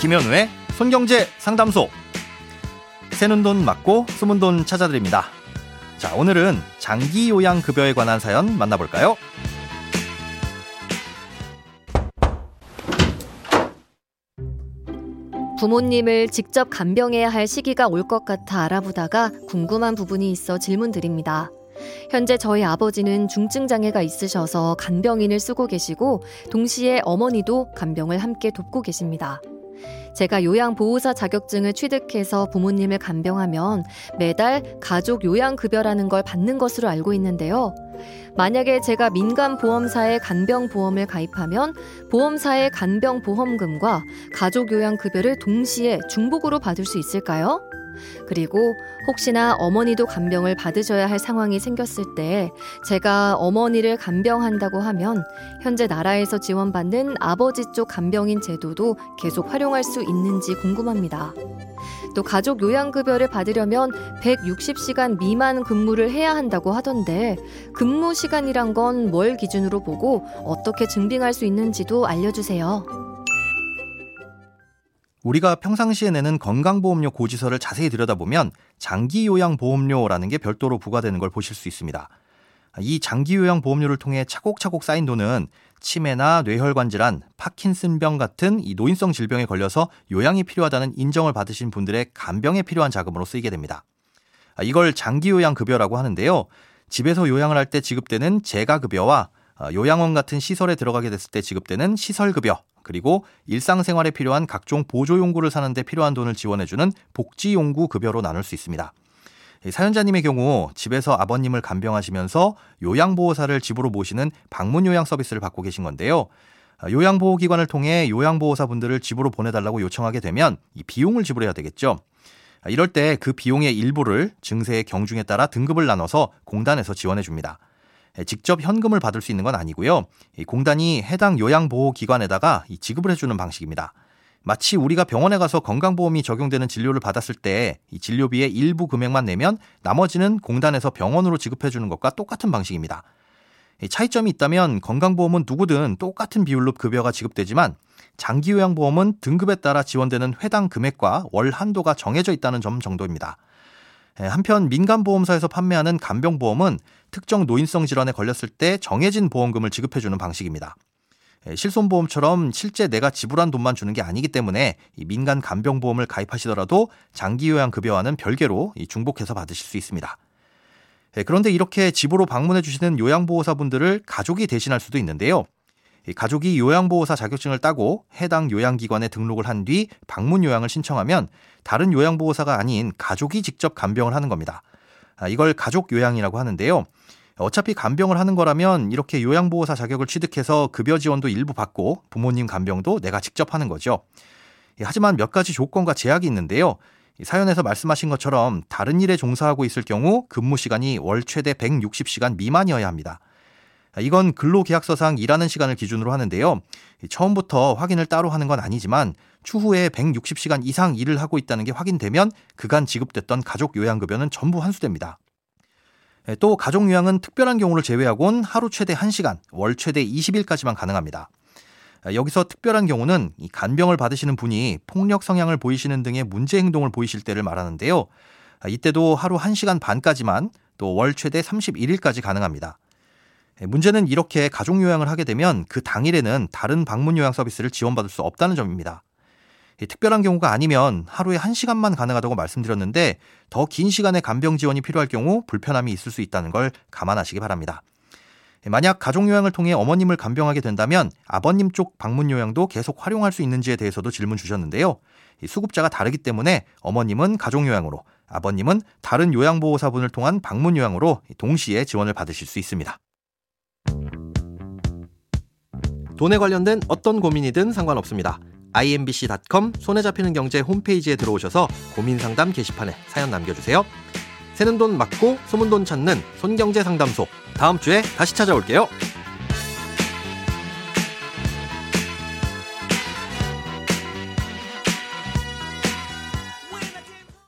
김현우의 손경제 상담소. 새는 돈 맞고 숨은 돈 찾아드립니다. 자, 오늘은 장기 요양 급여에 관한 사연 만나볼까요? 부모님을 직접 간병해야 할 시기가 올 것 같아 알아보다가 궁금한 부분이 있어 질문드립니다. 현재 저희 아버지는 중증 장애가 있으셔서 간병인을 쓰고 계시고 동시에 어머니도 간병을 함께 돕고 계십니다. 제가 요양보호사 자격증을 취득해서 부모님을 간병하면 매달 가족 요양급여라는 걸 받는 것으로 알고 있는데요. 만약에 제가 민간보험사의 간병보험을 가입하면 보험사의 간병보험금과 가족 요양급여를 동시에 중복으로 받을 수 있을까요? 그리고 혹시나 어머니도 간병을 받으셔야 할 상황이 생겼을 때 제가 어머니를 간병한다고 하면 현재 나라에서 지원받는 아버지 쪽 간병인 제도도 계속 활용할 수 있는지 궁금합니다. 또 가족 요양급여를 받으려면 160시간 미만 근무를 해야 한다고 하던데 근무 시간이란 건 뭘 기준으로 보고 어떻게 증빙할 수 있는지도 알려주세요. 우리가 평상시에 내는 건강보험료 고지서를 자세히 들여다보면 장기요양보험료라는 게 별도로 부과되는 걸 보실 수 있습니다. 이 장기요양보험료를 통해 차곡차곡 쌓인 돈은 치매나 뇌혈관 질환, 파킨슨병 같은 이 노인성 질병에 걸려서 요양이 필요하다는 인정을 받으신 분들의 간병에 필요한 자금으로 쓰이게 됩니다. 이걸 장기요양급여라고 하는데요. 집에서 요양을 할 때 지급되는 재가급여와 요양원 같은 시설에 들어가게 됐을 때 지급되는 시설급여, 그리고 일상생활에 필요한 각종 보조용구를 사는데 필요한 돈을 지원해주는 복지용구 급여로 나눌 수 있습니다. 사연자님의 경우 집에서 아버님을 간병하시면서 요양보호사를 집으로 모시는 방문요양 서비스를 받고 계신 건데요. 요양보호기관을 통해 요양보호사분들을 집으로 보내달라고 요청하게 되면 이 비용을 지불해야 되겠죠. 이럴 때 그 비용의 일부를 증세의 경중에 따라 등급을 나눠서 공단에서 지원해 줍니다. 직접 현금을 받을 수 있는 건 아니고요. 공단이 해당 요양보호기관에다가 지급을 해주는 방식입니다. 마치 우리가 병원에 가서 건강보험이 적용되는 진료를 받았을 때 이 진료비의 일부 금액만 내면 나머지는 공단에서 병원으로 지급해주는 것과 똑같은 방식입니다. 차이점이 있다면 건강보험은 누구든 똑같은 비율로 급여가 지급되지만 장기요양보험은 등급에 따라 지원되는 회당 금액과 월 한도가 정해져 있다는 점 정도입니다. 한편 민간보험사에서 판매하는 간병보험은 특정 노인성 질환에 걸렸을 때 정해진 보험금을 지급해주는 방식입니다. 예, 실손보험처럼 실제 내가 지불한 돈만 주는 게 아니기 때문에 민간 간병보험을 가입하시더라도 장기요양급여와는 별개로 중복해서 받으실 수 있습니다. 예, 그런데 이렇게 집으로 방문해 주시는 요양보호사분들을 가족이 대신할 수도 있는데요. 가족이 요양보호사 자격증을 따고 해당 요양기관에 등록을 한 뒤 방문 요양을 신청하면 다른 요양보호사가 아닌 가족이 직접 간병을 하는 겁니다. 아, 이걸 가족 요양이라고 하는데요. 어차피 간병을 하는 거라면 이렇게 요양보호사 자격을 취득해서 급여 지원도 일부 받고 부모님 간병도 내가 직접 하는 거죠. 예, 하지만 몇 가지 조건과 제약이 있는데요. 사연에서 말씀하신 것처럼 다른 일에 종사하고 있을 경우 근무 시간이 월 최대 160시간 미만이어야 합니다. 이건 근로계약서상 일하는 시간을 기준으로 하는데요. 처음부터 확인을 따로 하는 건 아니지만 추후에 160시간 이상 일을 하고 있다는 게 확인되면 그간 지급됐던 가족 요양급여는 전부 환수됩니다. 또 가족 요양은 특별한 경우를 제외하곤 하루 최대 1시간, 월 최대 20일까지만 가능합니다. 여기서 특별한 경우는 간병을 받으시는 분이 폭력 성향을 보이시는 등의 문제 행동을 보이실 때를 말하는데요. 이때도 하루 1시간 반까지만 또 월 최대 31일까지 가능합니다. 예, 문제는 이렇게 가족 요양을 하게 되면 그 당일에는 다른 방문 요양 서비스를 지원받을 수 없다는 점입니다. 특별한 경우가 아니면 하루에 1시간만 가능하다고 말씀드렸는데 더 긴 시간의 간병 지원이 필요할 경우 불편함이 있을 수 있다는 걸 감안하시기 바랍니다. 예, 만약 가족 요양을 통해 어머님을 간병하게 된다면 아버님 쪽 방문 요양도 계속 활용할 수 있는지에 대해서도 질문 주셨는데요. 수급자가 다르기 때문에 어머님은 가족 요양으로, 아버님은 다른 요양보호사분을 통한 방문 요양으로 동시에 지원을 받으실 수 있습니다. 돈에 관련된 어떤 고민이든 상관없습니다. imbc.com 손에 잡히는 경제 홈페이지에 들어오셔서 고민 상담 게시판에 사연 남겨주세요. 새는 돈 맞고 소문 돈 찾는 손경제 상담소 다음 주에 다시 찾아올게요.